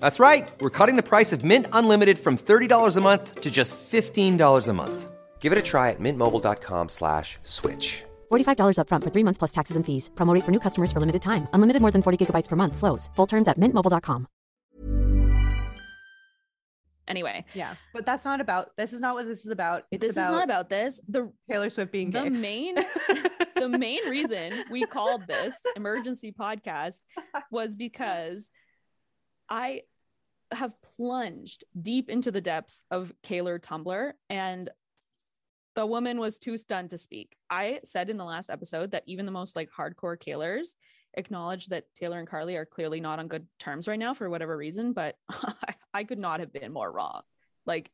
That's right. We're cutting the price of Mint Unlimited from $30 a month to just $15 a month. Give it a try at mintmobile.com slash switch. $45 upfront for three months plus taxes and fees. Promo rate for new customers for limited time. Unlimited more than 40 gigabytes per month. Slows. Full terms at mintmobile.com. Anyway, Yeah, but that's not about. This is not what this is about. It's this about is not about this. The Taylor Swift being the gay. main the main reason we called this emergency podcast was because I have plunged deep into the depths of Kaylor Tumblr and the woman was too stunned to speak. I said in the last episode that even the most like hardcore Kaylors acknowledge that Taylor and Karlie are clearly not on good terms right now for whatever reason, but I could not have been more wrong. Like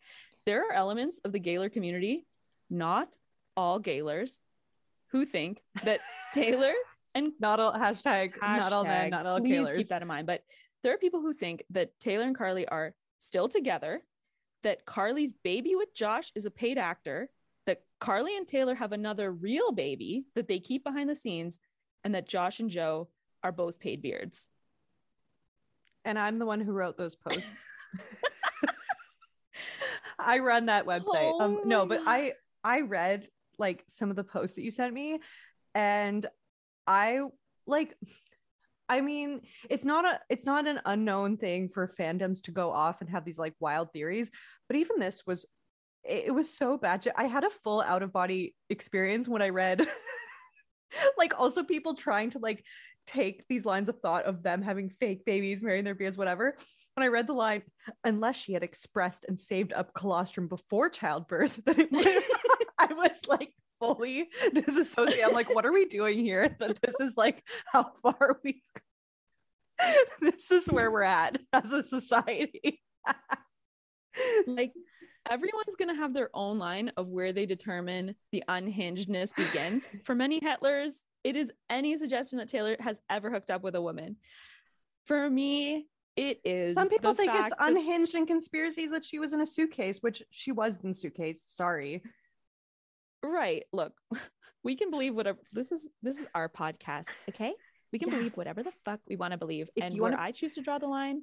there are elements of the Gaylor community, not all Gaylors, who think that Taylor and not all hashtag, not all men, not all please keep that in mind. But there are people who think that Taylor and Karlie are still together, that Karlie's baby with Josh is a paid actor, that Karlie and Taylor have another real baby that they keep behind the scenes, and that Josh and Joe are both paid beards. and I'm the one who wrote those posts. I run that website. Oh um, no, but I I read like some of the posts that you sent me, and I like. I mean, it's not a it's not an unknown thing for fandoms to go off and have these like wild theories, but even this was it, it was so bad. I had a full out of body experience when I read like also people trying to like take these lines of thought of them having fake babies, marrying their beards, whatever. When I read the line, unless she had expressed and saved up colostrum before childbirth, that it was, I was like fully disassociated. I'm like, what are we doing here? That this is like how far we this is where we're at as a society. Like everyone's going to have their own line of where they determine the unhingedness begins. For many Hetlors, it is any suggestion that Taylor has ever hooked up with a woman. For me, it is. Some people think it's that- unhinged and conspiracies that she was in a suitcase, which she was in suitcase. Sorry. right. Look, we can believe whatever. This is this is our podcast, okay? We can Yeah. believe whatever the fuck we want to believe, If and you where wanna- I choose to draw the line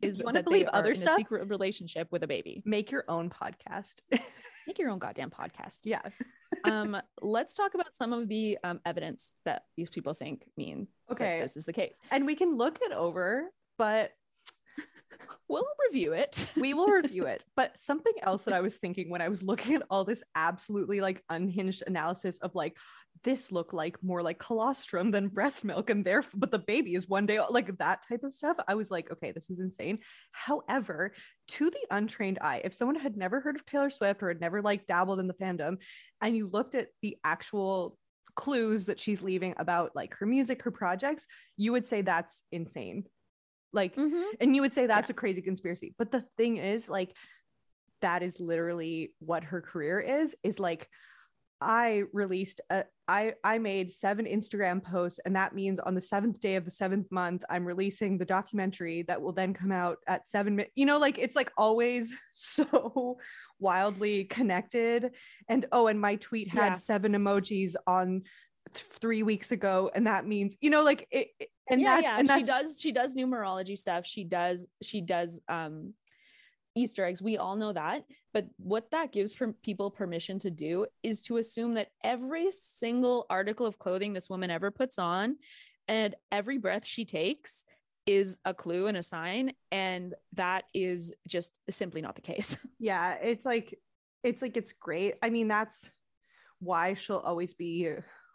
is you wanna believe other stuff- secret relationship with a baby. Make your own podcast. Make your own goddamn podcast. yeah. um, let's talk about some of the um, evidence that these people think mean that Okay. this is the case. And we can look it over, but We'll review it. we will review it. But something else that I was thinking when I was looking at all this absolutely like unhinged analysis of like this look like more like colostrum than breast milk and therefore but the baby is one day like that type of stuff i was like okay this is insane however to the untrained eye if someone had never heard of taylor swift or had never like dabbled in the fandom and you looked at the actual clues that she's leaving about like her music, her projects, you would say that's insane. Like, Mhm. and you would say that's a crazy conspiracy. But the thing is, like, that is literally what her career is, is like, I released a I I made seven Instagram posts and that means on the 7th day of the 7th month I'm releasing the documentary that will then come out at 7 mi- you know like it's like always so wildly connected and oh and my tweet had Yeah. seven emojis on th- 3 weeks ago and that means you know like it it- and yeah, yeah. and she does she does numerology stuff. She does she does um Easter eggs. We all know that. But what that gives people permission to do is to assume that every single article of clothing this woman ever puts on and every breath she takes is a clue and a sign. And that is just simply not the case. yeah it's like it's like it's great i mean that's why she'll always be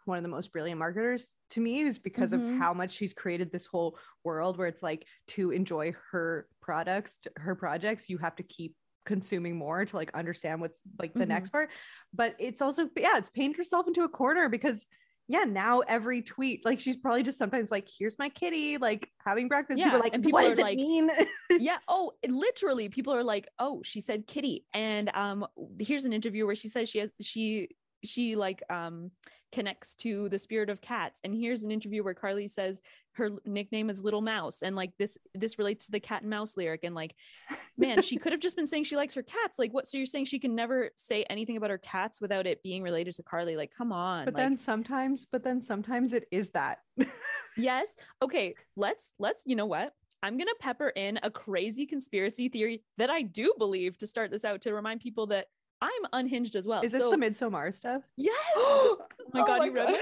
one of the most brilliant marketers to me is because Mhm. of how much she's created this whole world where it's like to enjoy her products her projects you have to keep consuming more to like understand what's like the Mhm. next part. But it's also yeah it's painted herself into a corner because yeah now every tweet like she's probably just sometimes like here's my kitty like having breakfast. People Yeah, are like and people what are does it like- mean? Yeah oh literally people are like oh she said kitty and um here's an interview where she says she has she she like um connects to the spirit of cats and here's an interview where Karlie says her nickname is little mouse and like this this relates to the cat and mouse lyric and like man she could have just been saying she likes her cats like what so you're saying she can never say anything about her cats without it being related to Karlie like come on but like, then sometimes but then sometimes it is that Yes. Okay. Let's let's you know what? I'm gonna pepper in a crazy conspiracy theory that I do believe to start this out to remind people that I'm unhinged as well. Is this So- the Midsommar stuff? Yes. oh my god, you read it?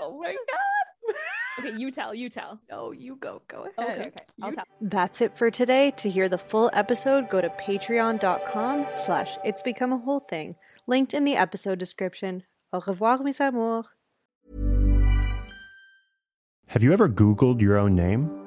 Oh my oh god. Okay, you tell, you tell. No, you go. Go ahead. Okay, okay. I'll You- tell. That's it for today. To hear the full episode, go to patreon.com slash it's become a whole thing. Linked in the episode description. Au revoir, mes amours. Have you ever Googled your own name?